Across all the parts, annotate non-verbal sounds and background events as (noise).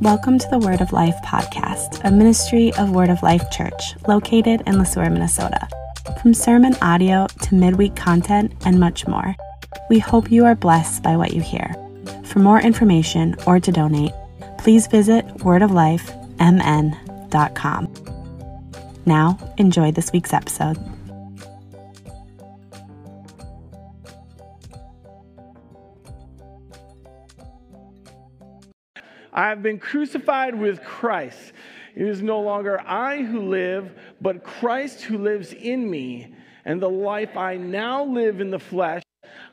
Welcome to the Word of Life podcast, a ministry of Word of Life Church located in Le Sueur, Minnesota. From sermon audio to midweek content and much more, we hope you are blessed by what you hear. For more information or to donate, please visit wordoflifemn.com. Now, enjoy this week's episode. I have been crucified with Christ. It is no longer I who live, but Christ who lives in me. And the life I now live in the flesh,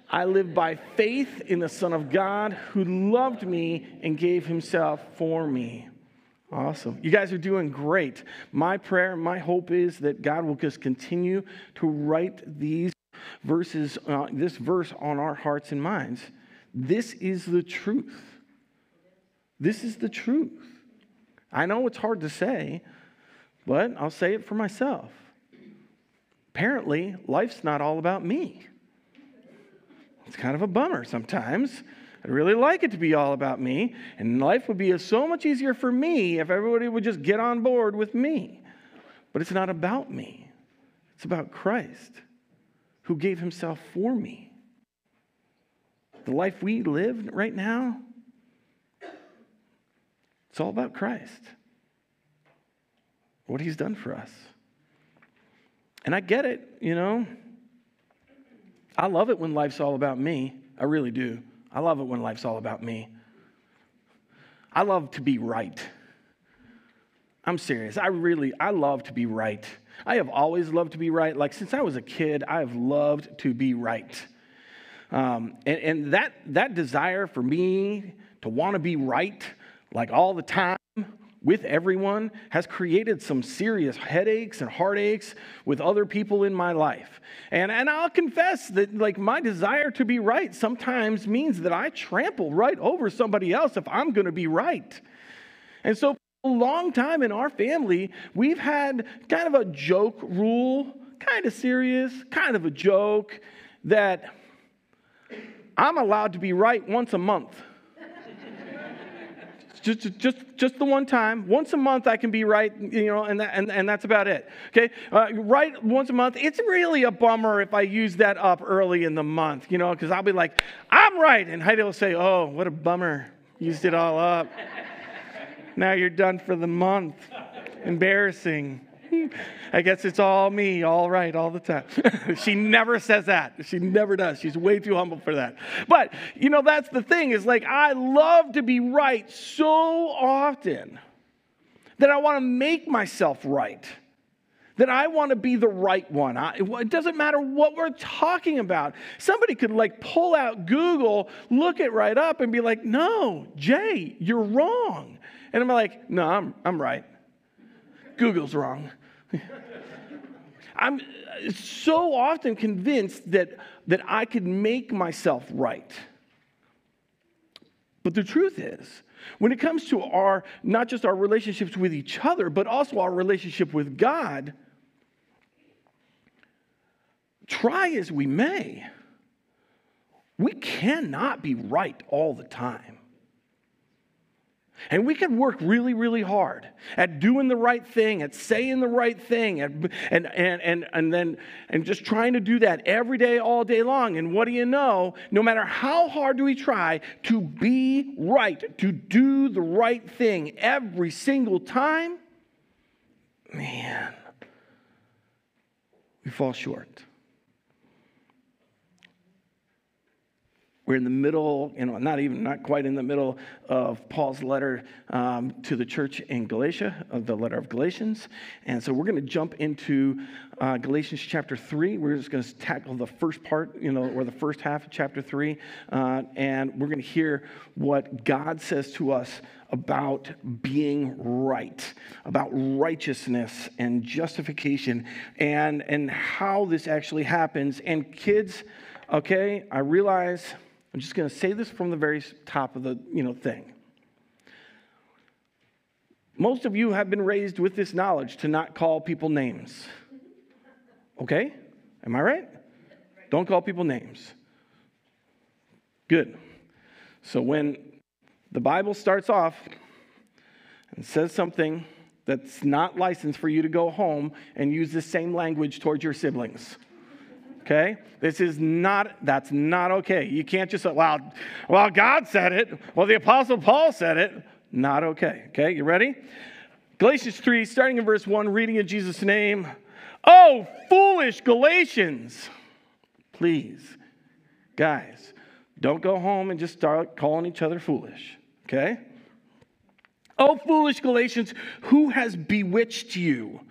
I live by faith in the Son of God who loved me and gave himself for me. Awesome. You guys are doing great. My prayer, my hope is that God will just continue to write these verses, uh, this verse on our hearts and minds. This is the truth. This is the truth. I know it's hard to say, but I'll say it for myself. Apparently, life's not all about me. It's kind of a bummer sometimes. I'd really like it to be all about me, and life would be so much easier for me if everybody would just get on board with me. But it's not about me, it's about Christ who gave himself for me. The life we live right now, it's all about Christ, what he's done for us. And I get it, you know. I love it when life's all about me. I really do. I love it when life's all about me. I love to be right. I'm serious. I really, I love to be right. I have always loved to be right. Like since I was a kid, I have loved to be right. Um, and, and that, that desire for me to want to be right like all the time with everyone has created some serious headaches and heartaches with other people in my life. And, and I'll confess that like my desire to be right sometimes means that I trample right over somebody else if I'm going to be right. And so for a long time in our family, we've had kind of a joke rule, kind of serious, kind of a joke that I'm allowed to be right once a month just, just, just the one time. Once a month, I can be right, you know, and, that, and, and that's about it. Okay? Uh, right once a month. It's really a bummer if I use that up early in the month, you know, because I'll be like, I'm right. And Heidi will say, Oh, what a bummer. Used it all up. now you're done for the month. Embarrassing. I guess it's all me, all right, all the time. (laughs) she never says that. She never does. She's way too humble for that. But, you know, that's the thing is like, I love to be right so often that I want to make myself right. That I want to be the right one. I, it doesn't matter what we're talking about. Somebody could like pull out Google, look it right up, and be like, no, Jay, you're wrong. And I'm like, no, I'm, I'm right. Google's wrong. I'm so often convinced that, that I could make myself right. But the truth is, when it comes to our, not just our relationships with each other, but also our relationship with God, try as we may, we cannot be right all the time. And we can work really, really hard at doing the right thing, at saying the right thing, and, and, and, and, and then and just trying to do that every day, all day long. And what do you know? No matter how hard do we try to be right, to do the right thing every single time, man, we fall short. We're in the middle, you know, not even, not quite in the middle of Paul's letter um, to the church in Galatia, of the letter of Galatians. And so we're going to jump into uh, Galatians chapter 3. We're just going to tackle the first part, you know, or the first half of chapter 3. Uh, and we're going to hear what God says to us about being right, about righteousness and justification, and, and how this actually happens. And kids, okay, I realize I'm just going to say this from the very top of the you know thing. Most of you have been raised with this knowledge to not call people names. Okay? Am I right? Don't call people names. Good. So when the Bible starts off and says something that's not licensed for you to go home and use the same language towards your siblings. Okay? This is not, that's not okay. You can't just say, well, well, God said it. Well, the Apostle Paul said it. Not okay. Okay, you ready? Galatians 3, starting in verse 1, reading in Jesus' name. Oh, foolish Galatians. Please, guys, don't go home and just start calling each other foolish. Okay? Oh, foolish Galatians, who has bewitched you?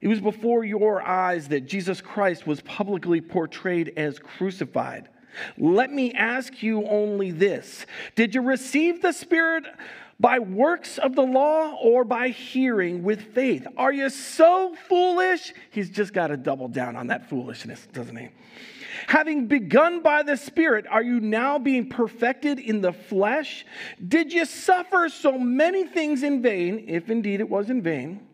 It was before your eyes that Jesus Christ was publicly portrayed as crucified. Let me ask you only this Did you receive the Spirit by works of the law or by hearing with faith? Are you so foolish? He's just got to double down on that foolishness, doesn't he? Having begun by the Spirit, are you now being perfected in the flesh? Did you suffer so many things in vain, if indeed it was in vain?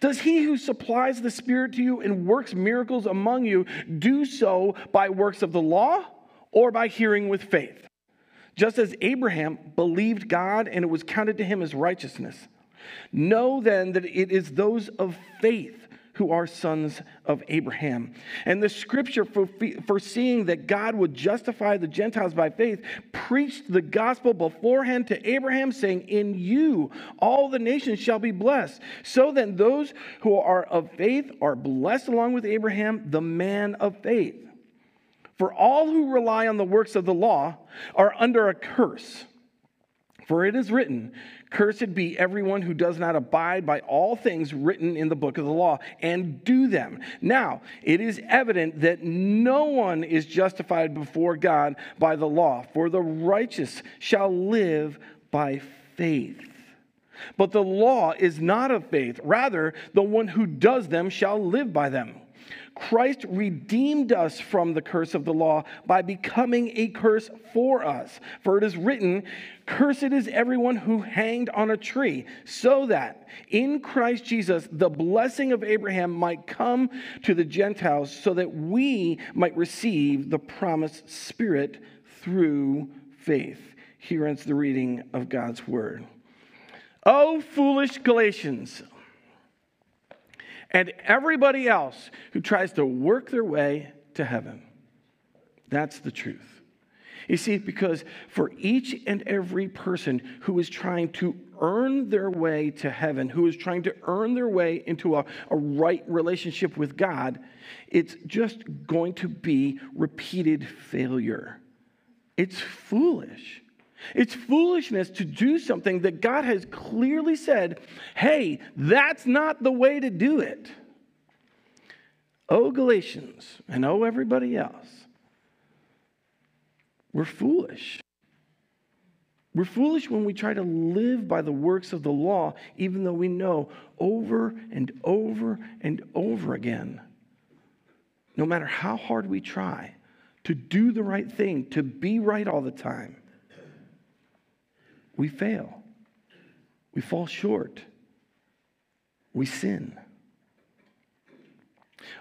Does he who supplies the Spirit to you and works miracles among you do so by works of the law or by hearing with faith? Just as Abraham believed God and it was counted to him as righteousness. Know then that it is those of faith who are sons of Abraham. And the scripture, foreseeing that God would justify the Gentiles by faith, preached the gospel beforehand to Abraham, saying, In you all the nations shall be blessed. So then, those who are of faith are blessed along with Abraham, the man of faith. For all who rely on the works of the law are under a curse. For it is written, Cursed be everyone who does not abide by all things written in the book of the law and do them. Now, it is evident that no one is justified before God by the law, for the righteous shall live by faith. But the law is not of faith. Rather, the one who does them shall live by them. Christ redeemed us from the curse of the law by becoming a curse for us. For it is written, Cursed is everyone who hanged on a tree, so that in Christ Jesus the blessing of Abraham might come to the Gentiles, so that we might receive the promised Spirit through faith. Here ends the reading of God's word. O foolish Galatians! And everybody else who tries to work their way to heaven. That's the truth. You see, because for each and every person who is trying to earn their way to heaven, who is trying to earn their way into a, a right relationship with God, it's just going to be repeated failure. It's foolish. It's foolishness to do something that God has clearly said, hey, that's not the way to do it. Oh, Galatians, and oh, everybody else, we're foolish. We're foolish when we try to live by the works of the law, even though we know over and over and over again, no matter how hard we try to do the right thing, to be right all the time we fail. We fall short. We sin.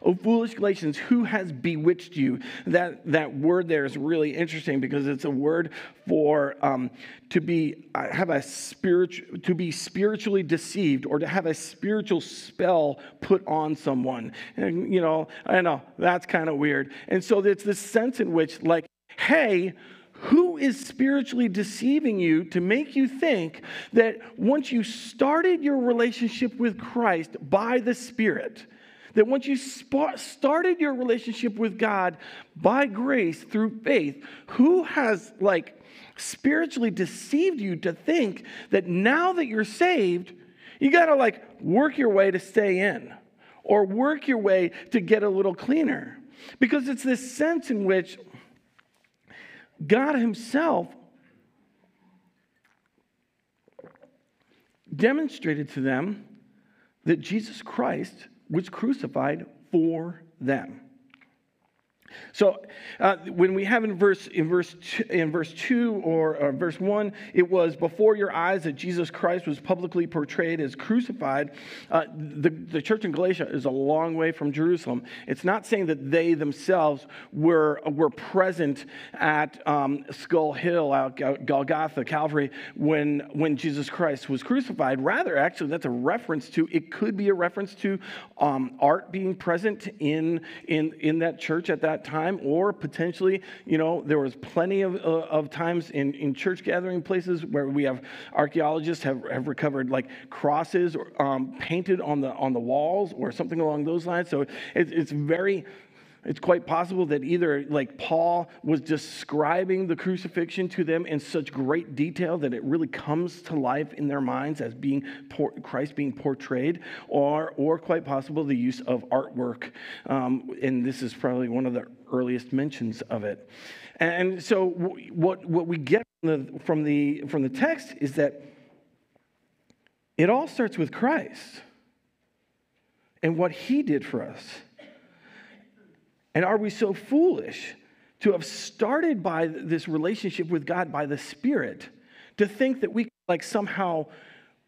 Oh, foolish Galatians, who has bewitched you? That, that word there is really interesting because it's a word for um, to be uh, have a spiritual to be spiritually deceived or to have a spiritual spell put on someone. And you know, I know that's kind of weird. And so it's this sense in which, like, hey, who is spiritually deceiving you to make you think that once you started your relationship with Christ by the Spirit, that once you started your relationship with God by grace through faith, who has like spiritually deceived you to think that now that you're saved, you got to like work your way to stay in or work your way to get a little cleaner? Because it's this sense in which God Himself demonstrated to them that Jesus Christ was crucified for them. So uh, when we have in verse in verse two, in verse two or, verse one, it was before your eyes that Jesus Christ was publicly portrayed as crucified. Uh, the the church in Galatia is a long way from Jerusalem. It's not saying that they themselves were were present at um, Skull Hill, out Golgotha, Calvary, when when Jesus Christ was crucified. Rather, actually, that's a reference to. It could be a reference to um, art being present in in in that church at that time, or potentially, you know, there was plenty of, uh, of times in, in church gathering places where we have archaeologists have, have recovered like crosses or, um, painted on the, on the walls or something along those lines. So it, it's very it's quite possible that either like Paul was describing the crucifixion to them in such great detail that it really comes to life in their minds as being Christ being portrayed, or or quite possible the use of artwork. Um, and this is probably one of the earliest mentions of it. And so what what we get from the from the, from the text is that it all starts with Christ and what he did for us. And are we so foolish to have started by this relationship with God by the Spirit to think that we like somehow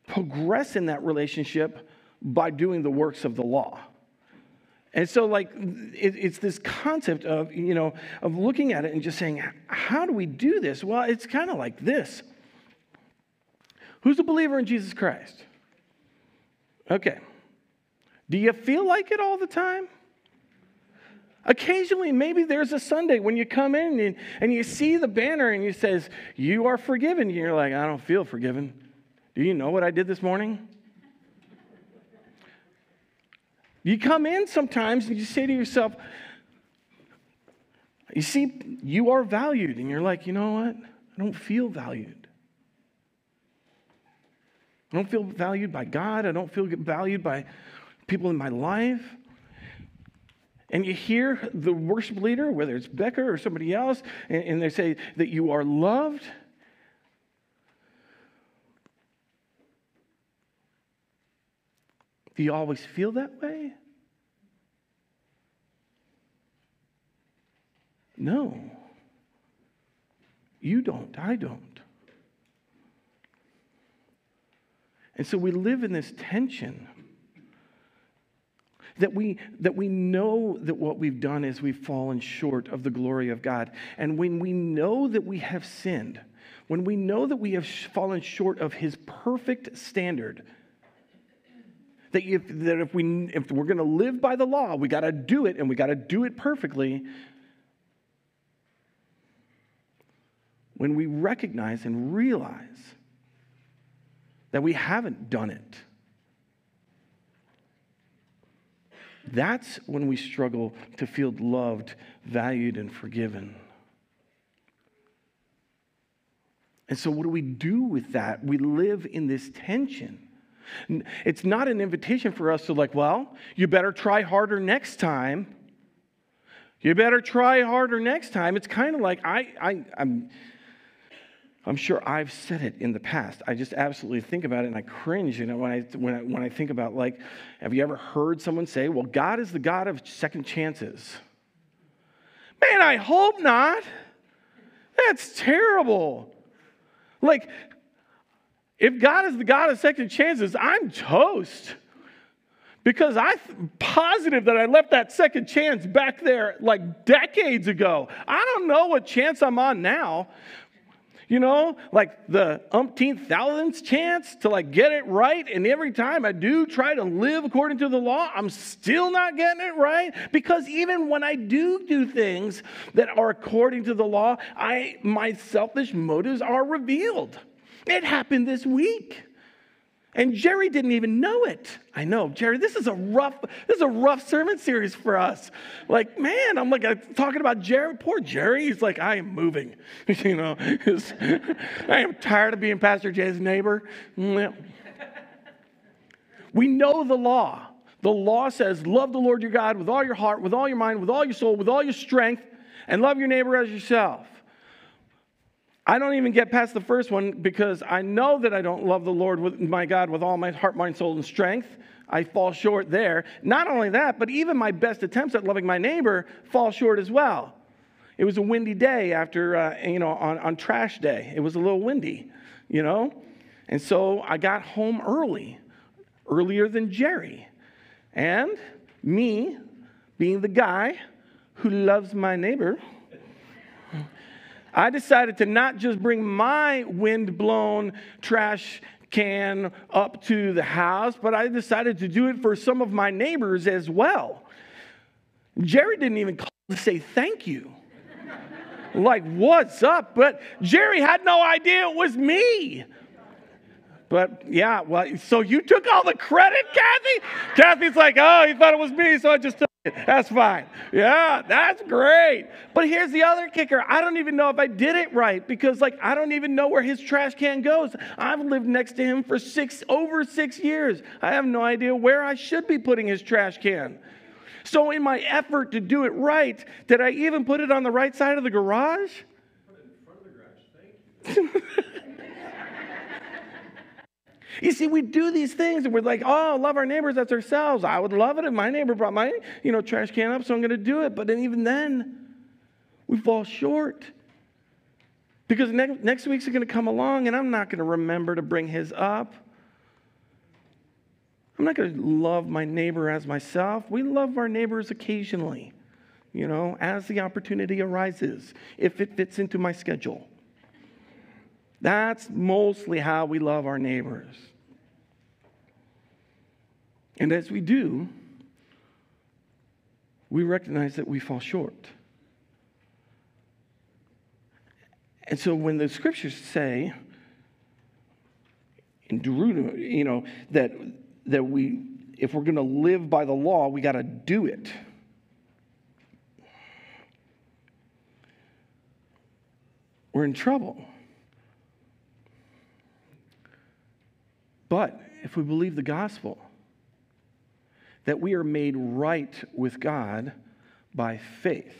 progress in that relationship by doing the works of the law? And so, like, it, it's this concept of, you know, of looking at it and just saying, how do we do this? Well, it's kind of like this. Who's a believer in Jesus Christ? Okay. Do you feel like it all the time? Occasionally, maybe there's a Sunday when you come in and, and you see the banner and it says, You are forgiven. And you're like, I don't feel forgiven. Do you know what I did this morning? You come in sometimes and you say to yourself, You see, you are valued. And you're like, You know what? I don't feel valued. I don't feel valued by God. I don't feel valued by people in my life and you hear the worship leader, whether it's Becker or somebody else, and, and they say that you are loved. Do you always feel that way? No. You don't. I don't. And so we live in this tension that we, that we know that what we've done is we've fallen short of the glory of God. And when we know that we have sinned, when we know that we have fallen short of his perfect standard, that if, that if, we, if we're going to live by the law, we got to do it and we got to do it perfectly. When we recognize and realize that we haven't done it, That's when we struggle to feel loved, valued, and forgiven. And so, what do we do with that? We live in this tension. It's not an invitation for us to, like, well, you better try harder next time. You better try harder next time. It's kind of like I, I, I'm I'm sure I've said it in the past. I just absolutely think about it and I cringe, you know, when I, when I, when I think about, like, have you ever heard someone say, well, God is the God of second chances? Man, I hope not. That's terrible. Like, if God is the God of second chances, I'm toast. Because I'm positive that I left that second chance back there like decades ago. I don't know what chance I'm on now, you know, like the umpteenth thousandth chance to like get it right. And every time I do try to live according to the law, I'm still not getting it right because even when I do do things that are according to the law, I my selfish motives are revealed. It happened this week. And Jerry didn't even know it. I know, Jerry, this is a rough, this is a rough sermon series for us. Like, man, I'm like I'm talking about Jerry. Poor Jerry. He's like, I am moving. (laughs) you know, (laughs) I am tired of being Pastor Jay's neighbor. We know the law. The law says, love the Lord your God with all your heart, with all your mind, with all your soul, with all your strength, and love your neighbor as yourself. I don't even get past the first one because I know that I don't love the Lord with my God with all my heart, mind, soul, and strength. I fall short there. Not only that, but even my best attempts at loving my neighbor fall short as well. It was a windy day after, uh, you know, on, on trash day. It was a little windy, you know? And so I got home early, earlier than Jerry. And me, being the guy who loves my neighbor, I decided to not just bring my wind blown trash can up to the house, but I decided to do it for some of my neighbors as well. Jerry didn't even call to say thank you. like, what's up? But Jerry had no idea it was me. But yeah, well, so you took all the credit, Kathy? Kathy's like, oh, he thought it was me, so I just took (laughs) that's fine. Yeah, that's great. But here's the other kicker. I don't even know if I did it right because like I don't even know where his trash can goes. I've lived next to him for 6 over 6 years. I have no idea where I should be putting his trash can. So in my effort to do it right, did I even put it on the right side of the garage? Put it in front of the garage. Thank you. (laughs) You see, we do these things and we're like, oh, love our neighbors as ourselves. I would love it if my neighbor brought my, you know, trash can up, so I'm going to do it. But then even then, we fall short. Because next, next week's going to come along and I'm not going to remember to bring his up. I'm not going to love my neighbor as myself. We love our neighbors occasionally, you know, as the opportunity arises, if it fits into my schedule. That's mostly how we love our neighbors. And as we do, we recognize that we fall short. And so when the scriptures say in Deuteronomy, you know, that, that we, if we're going to live by the law, we got to do it. We're in trouble. But if we believe the gospel, that we are made right with God by faith.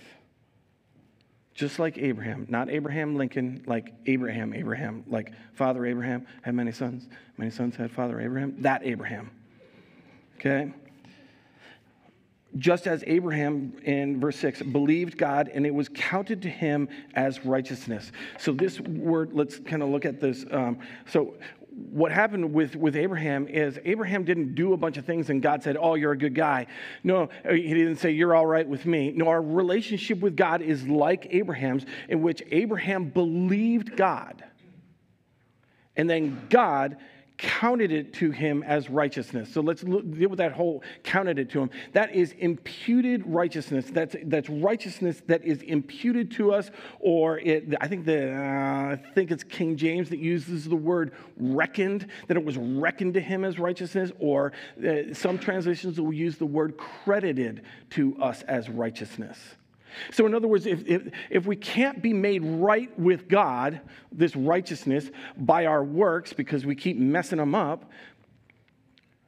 Just like Abraham, not Abraham Lincoln, like Abraham, Abraham, like Father Abraham had many sons. Many sons had Father Abraham. That Abraham. Okay? Just as Abraham in verse 6 believed God and it was counted to him as righteousness. So, this word, let's kind of look at this. Um, so, what happened with, with Abraham is Abraham didn't do a bunch of things and God said, Oh, you're a good guy. No, he didn't say, You're all right with me. No, our relationship with God is like Abraham's, in which Abraham believed God. And then God counted it to him as righteousness. So let's look, deal with that whole counted it to him. That is imputed righteousness. That's, that's righteousness that is imputed to us, or it, I think the uh, I think it's King James that uses the word reckoned, that it was reckoned to him as righteousness, or uh, some translations will use the word credited to us as righteousness. So, in other words, if, if, if, we can't be made right with God, this righteousness, by our works because we keep messing them up,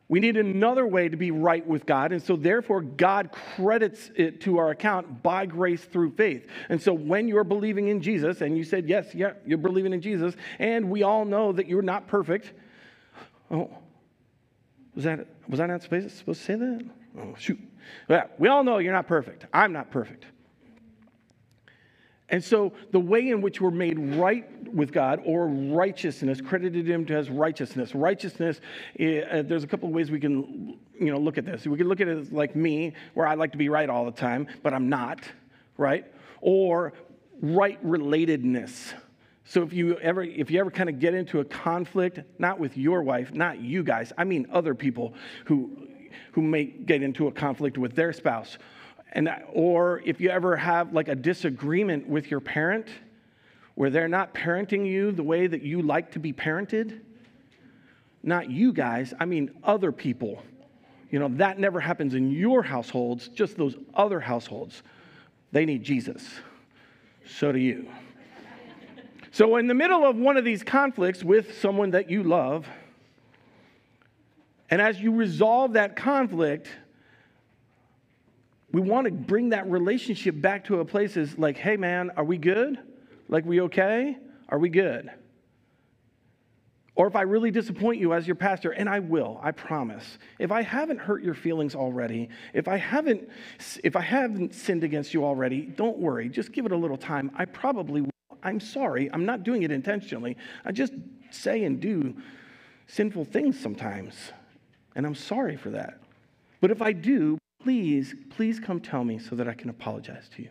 we need another way to be right with God. And so, therefore, God credits it to our account by grace through faith. And so, when you're believing in Jesus, and you said, yes, yeah, you're believing in Jesus, and we all know that you're not perfect. Oh, was that, was I not supposed to say that? Oh, shoot. Yeah, we all know you're not perfect. I'm not perfect. And so the way in which we're made right with God or righteousness, credited him to as righteousness. Righteousness, uh, there's a couple of ways we can you know, look at this. We can look at it like me, where I like to be right all the time, but I'm not, right? Or right relatedness. So if you ever if you ever kind of get into a conflict, not with your wife, not you guys, I mean other people who who may get into a conflict with their spouse and, or if you ever have like a disagreement with your parent where they're not parenting you the way that you like to be parented, not you guys, I mean other people. You know, that never happens in your households, just those other households. They need Jesus. So do you. So, in the middle of one of these conflicts with someone that you love, and as you resolve that conflict, we want to bring that relationship back to a place is like, hey man, are we good? Like, we okay? Are we good? Or if I really disappoint you as your pastor, and I will, I promise. If I haven't hurt your feelings already, if I haven't if I haven't sinned against you already, don't worry. Just give it a little time. I probably will. I'm sorry. I'm not doing it intentionally. I just say and do sinful things sometimes. And I'm sorry for that. But if I do, please, please come tell me so that I can apologize to you.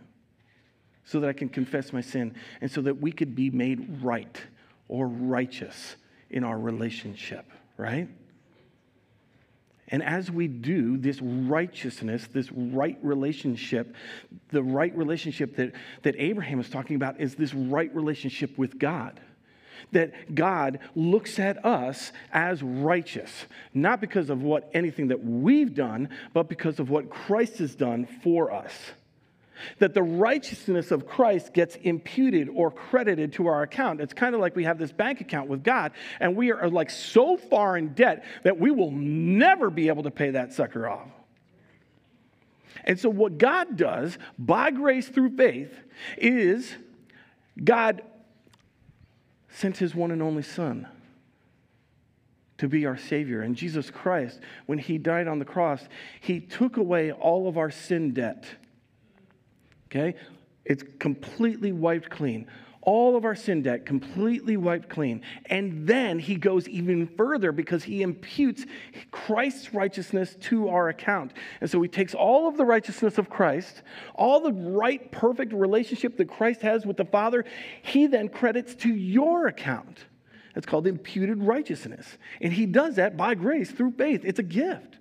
So that I can confess my sin and so that we could be made right or righteous in our relationship, right? And as we do this righteousness, this right relationship, the right relationship that, that Abraham is talking about is this right relationship with God. That God looks at us as righteous, not because of what anything that we've done, but because of what Christ has done for us that the righteousness of Christ gets imputed or credited to our account. It's kind of like we have this bank account with God, and we are like so far in debt that we will never be able to pay that sucker off. And so, what God does by grace through faith is God sent his one and only Son to be our Savior. And Jesus Christ, when he died on the cross, he took away all of our sin debt okay? It's completely wiped clean. All of our sin debt completely wiped clean. And then he goes even further because he imputes Christ's righteousness to our account. And so he takes all of the righteousness of Christ, all the right, perfect relationship that Christ has with the Father, he then credits to your account. It's called imputed righteousness. And he does that by grace through faith. It's a gift.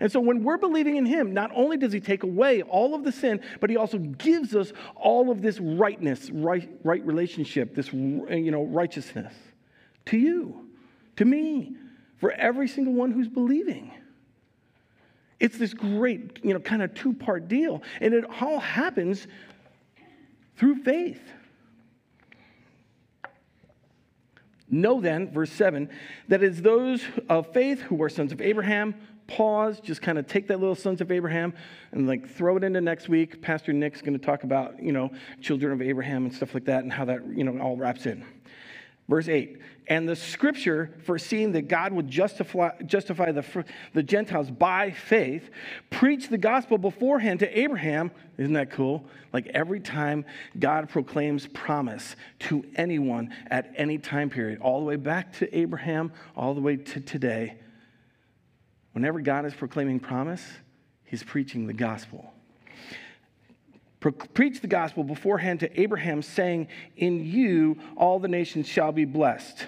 And so when we're believing in him, not only does he take away all of the sin, but he also gives us all of this rightness, right, right relationship, this you know, righteousness to you, to me, for every single one who's believing. It's this great, you know, kind of two-part deal. And it all happens through faith. Know then, verse 7, that it is those of faith who are sons of Abraham pause, just kind of take that little sons of Abraham and like throw it into next week. Pastor Nick's going to talk about, you know, children of Abraham and stuff like that and how that, you know, all wraps in. Verse 8, and the scripture foreseeing that God would justify, justify the, the Gentiles by faith, preached the gospel beforehand to Abraham. Isn't that cool? Like every time God proclaims promise to anyone at any time period, all the way back to Abraham, all the way to today, Whenever God is proclaiming promise, he's preaching the gospel. Preach the gospel beforehand to Abraham, saying, In you all the nations shall be blessed.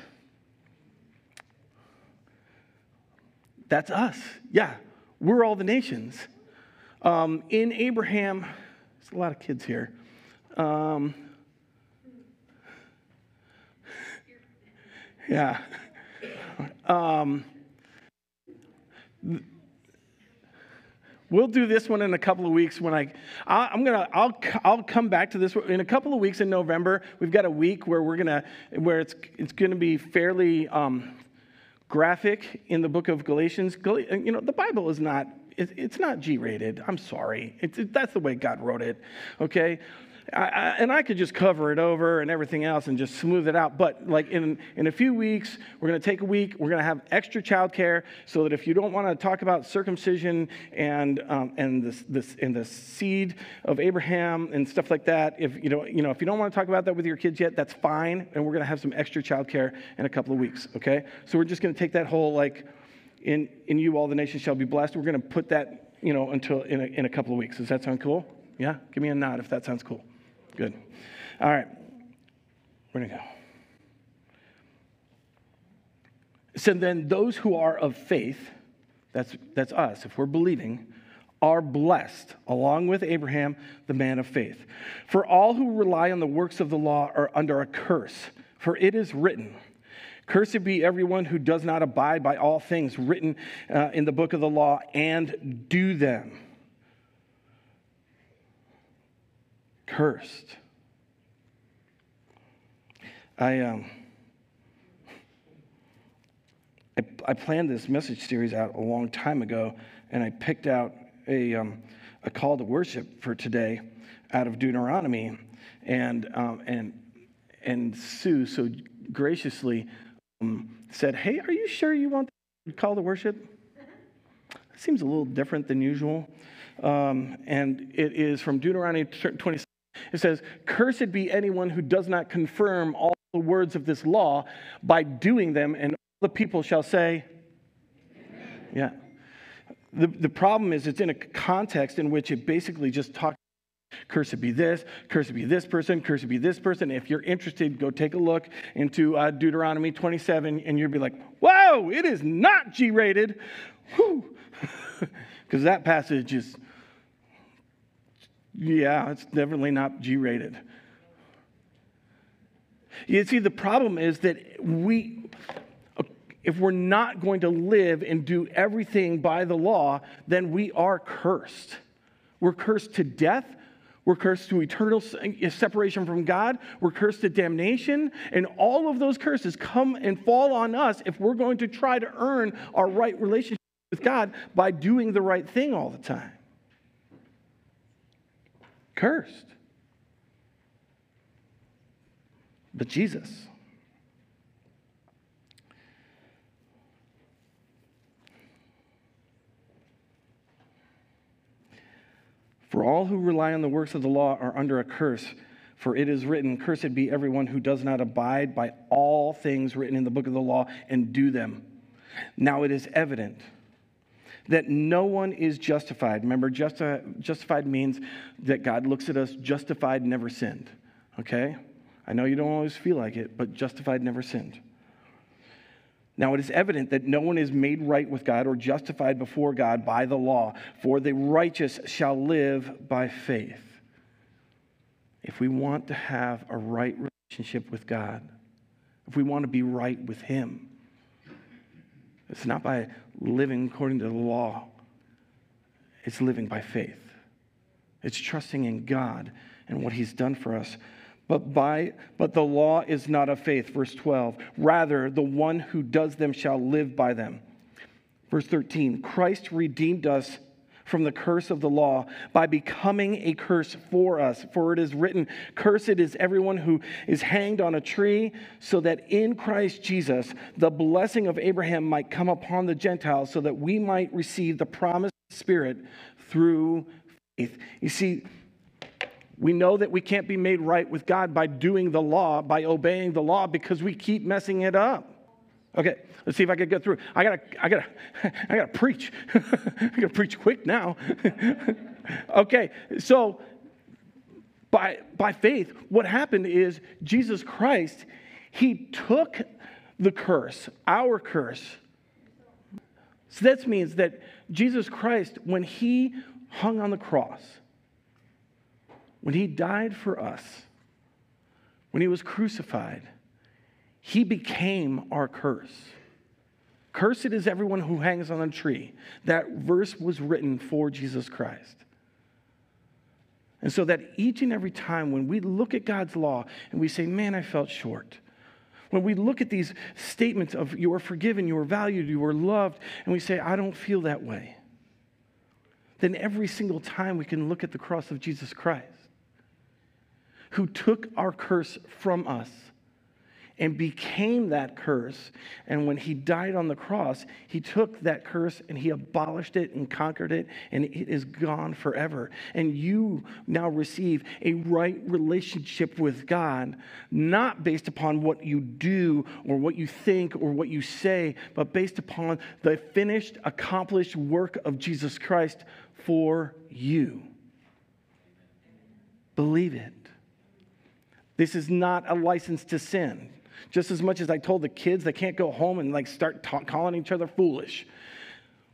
That's us. Yeah, we're all the nations. Um, in Abraham, there's a lot of kids here. Um, yeah. Um, We'll do this one in a couple of weeks when I, I am gonna I'll I'll come back to this in a couple of weeks in November. We've got a week where we're gonna where it's it's gonna be fairly um, graphic in the book of Galatians. You know the Bible is not it's not G-rated. I'm sorry. It's, it, that's the way God wrote it. Okay, I, I, and I could just cover it over and everything else and just smooth it out. But like in, in a few weeks, we're going to take a week. We're going to have extra childcare so that if you don't want to talk about circumcision and um, and this this and the seed of Abraham and stuff like that, if you know you know if you don't want to talk about that with your kids yet, that's fine. And we're going to have some extra childcare in a couple of weeks. Okay, so we're just going to take that whole like in in you all the nations shall be blessed. We're going to put that you know until in a, in a couple of weeks. Does that sound cool? Yeah, give me a nod if that sounds cool. Good. All right. Where'd it go? So then, those who are of faith, that's, that's us, if we're believing, are blessed, along with Abraham, the man of faith. For all who rely on the works of the law are under a curse, for it is written, Cursed be everyone who does not abide by all things written uh, in the book of the law and do them. Cursed. I, um, I, I, planned this message series out a long time ago, and I picked out a, um, a call to worship for today out of Deuteronomy. And, um, and, and Sue so graciously um, said, Hey, are you sure you want to call to worship? It seems a little different than usual. Um, and it is from Deuteronomy 27. It says, Cursed be anyone who does not confirm all the words of this law by doing them, and all the people shall say, Amen. Yeah. The, the problem is it's in a context in which it basically just talks Cursed be this, cursed be this person, cursed be this person. If you're interested, go take a look into uh, Deuteronomy 27, and you'll be like, whoa, it is not G rated. Because (laughs) that passage is, yeah, it's definitely not G rated. You see, the problem is that we, if we're not going to live and do everything by the law, then we are cursed. We're cursed to death. We're cursed to eternal eh, separation from God. We're cursed to damnation. And all of those curses come and fall on us if we're going to try to earn our right relationship with God by doing the right thing all the time. Cursed. But Jesus, For all who rely on the works of the law are under a curse. For it is written, Cursed be everyone who does not abide by all things written in the book of the law and do them. Now it is evident that no one is justified. Remember, justi- justified means that God looks at us justified, never sinned. Okay? I know you don't always feel like it, but justified, never sinned. Now it is evident that no one is made right with God or justified before God by the law, for the righteous shall live by faith. If we want to have a right relationship with God, if we want to be right with Him, it's not by living according to the law, it's living by faith. It's trusting in God and what He's done for us. But by but the law is not of faith verse 12 rather the one who does them shall live by them. Verse 13 christ redeemed us from the curse of the law by becoming a curse for us for it is written cursed is everyone who is hanged on a tree so that in christ jesus the blessing of abraham might come upon the gentiles so that we might receive the promised spirit through faith you see we know that we can't be made right with God by doing the law, by obeying the law, because we keep messing it up. Okay, let's see if I can get through. I gotta, I gotta, (laughs) I gotta preach. (laughs) I gotta preach quick now. (laughs) okay, so by by faith, what happened is Jesus Christ, He took the curse, our curse. So that means that Jesus Christ, when He hung on the cross, when he died for us, when he was crucified, he became our curse. Cursed is everyone who hangs on a tree. That verse was written for Jesus Christ. And so that each and every time when we look at God's law and we say, man, I felt short. When we look at these statements of you are forgiven, you are valued, you are loved, and we say, I don't feel that way, then every single time we can look at the cross of Jesus Christ who took our curse from us and became that curse. And when he died on the cross, he took that curse and he abolished it and conquered it, and it is gone forever. And you now receive a right relationship with God, not based upon what you do or what you think or what you say, but based upon the finished, accomplished work of Jesus Christ for you. Believe it. This is not a license to sin. Just as much as I told the kids they can't go home and like start ta- calling each other foolish.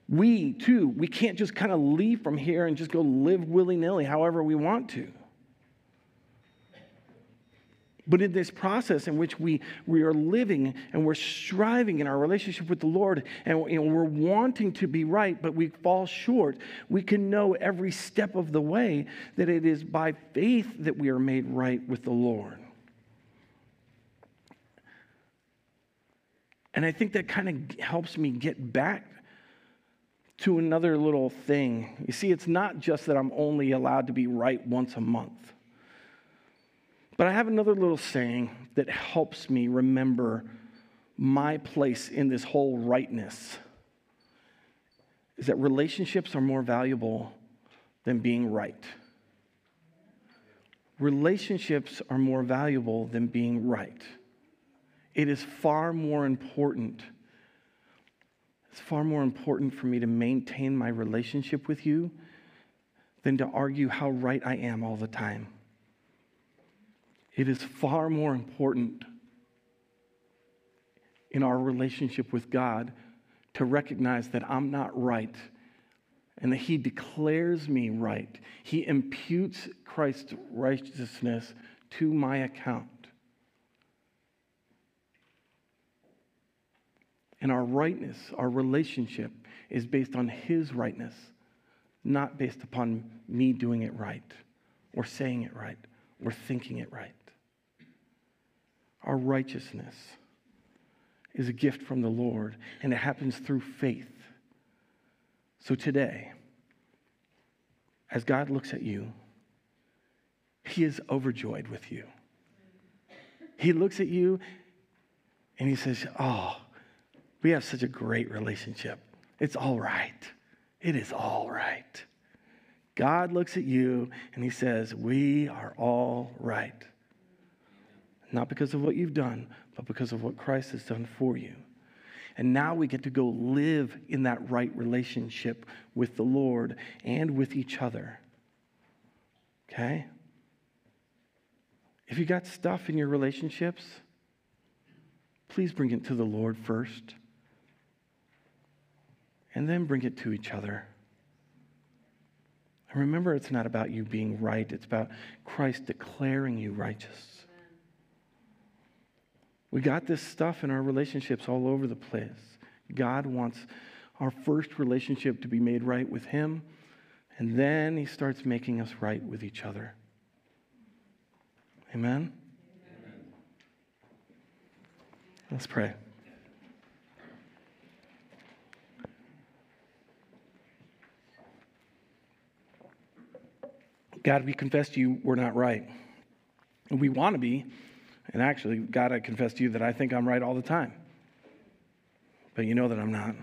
We too, we can't just kind of leave from here and just go live willy nilly however we want to. But in this process in which we, we are living and we're striving in our relationship with the Lord and you know, we're wanting to be right, but we fall short, we can know every step of the way that it is by faith that we are made right with the Lord. And I think that kind of helps me get back to another little thing. You see, it's not just that I'm only allowed to be right once a month. But I have another little saying that helps me remember my place in this whole rightness is that relationships are more valuable than being right. Relationships are more valuable than being right. It is far more important. It's far more important for me to maintain my relationship with you than to argue how right I am all the time. It is far more important in our relationship with God to recognize that I'm not right and that He declares me right. He imputes Christ's righteousness to my account. And our rightness, our relationship, is based on His rightness, not based upon me doing it right, or saying it right, or thinking it right. Our righteousness is a gift from the Lord, and it happens through faith. So today, as God looks at you, He is overjoyed with you. He looks at you and He says, Oh, we have such a great relationship. It's all right. It is all right. God looks at you and He says, We are all right. Not because of what you've done, but because of what Christ has done for you. And now we get to go live in that right relationship with the Lord and with each other. Okay? If you got stuff in your relationships, please bring it to the Lord first. And then bring it to each other. And remember, it's not about you being right, it's about Christ declaring you righteous. We got this stuff in our relationships all over the place. God wants our first relationship to be made right with Him, and then He starts making us right with each other. Amen? Amen. Let's pray. God, we confess to you we're not right. We want to be, and actually, God, I confess to you that I think I'm right all the time. But you know that I'm not.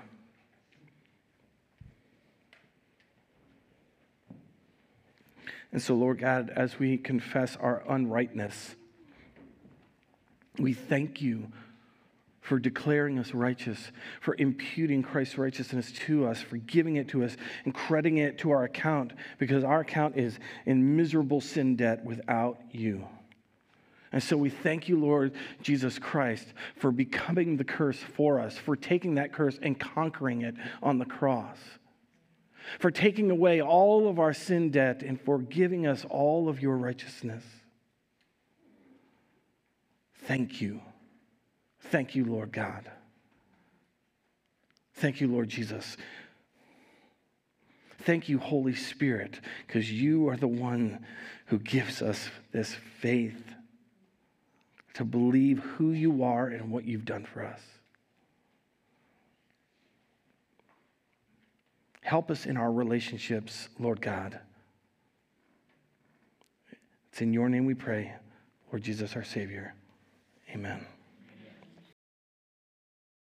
And so, Lord God, as we confess our unrightness, we thank you for declaring us righteous, for imputing Christ's righteousness to us, for giving it to us and crediting it to our account, because our account is in miserable sin debt without you. And so we thank you, Lord Jesus Christ, for becoming the curse for us, for taking that curse and conquering it on the cross, for taking away all of our sin debt and for giving us all of your righteousness. Thank you. Thank you, Lord God. Thank you, Lord Jesus. Thank you, Holy Spirit, because you are the one who gives us this faith to believe who you are and what you've done for us. Help us in our relationships, Lord God. It's in your name we pray, Lord Jesus, our Savior. Amen.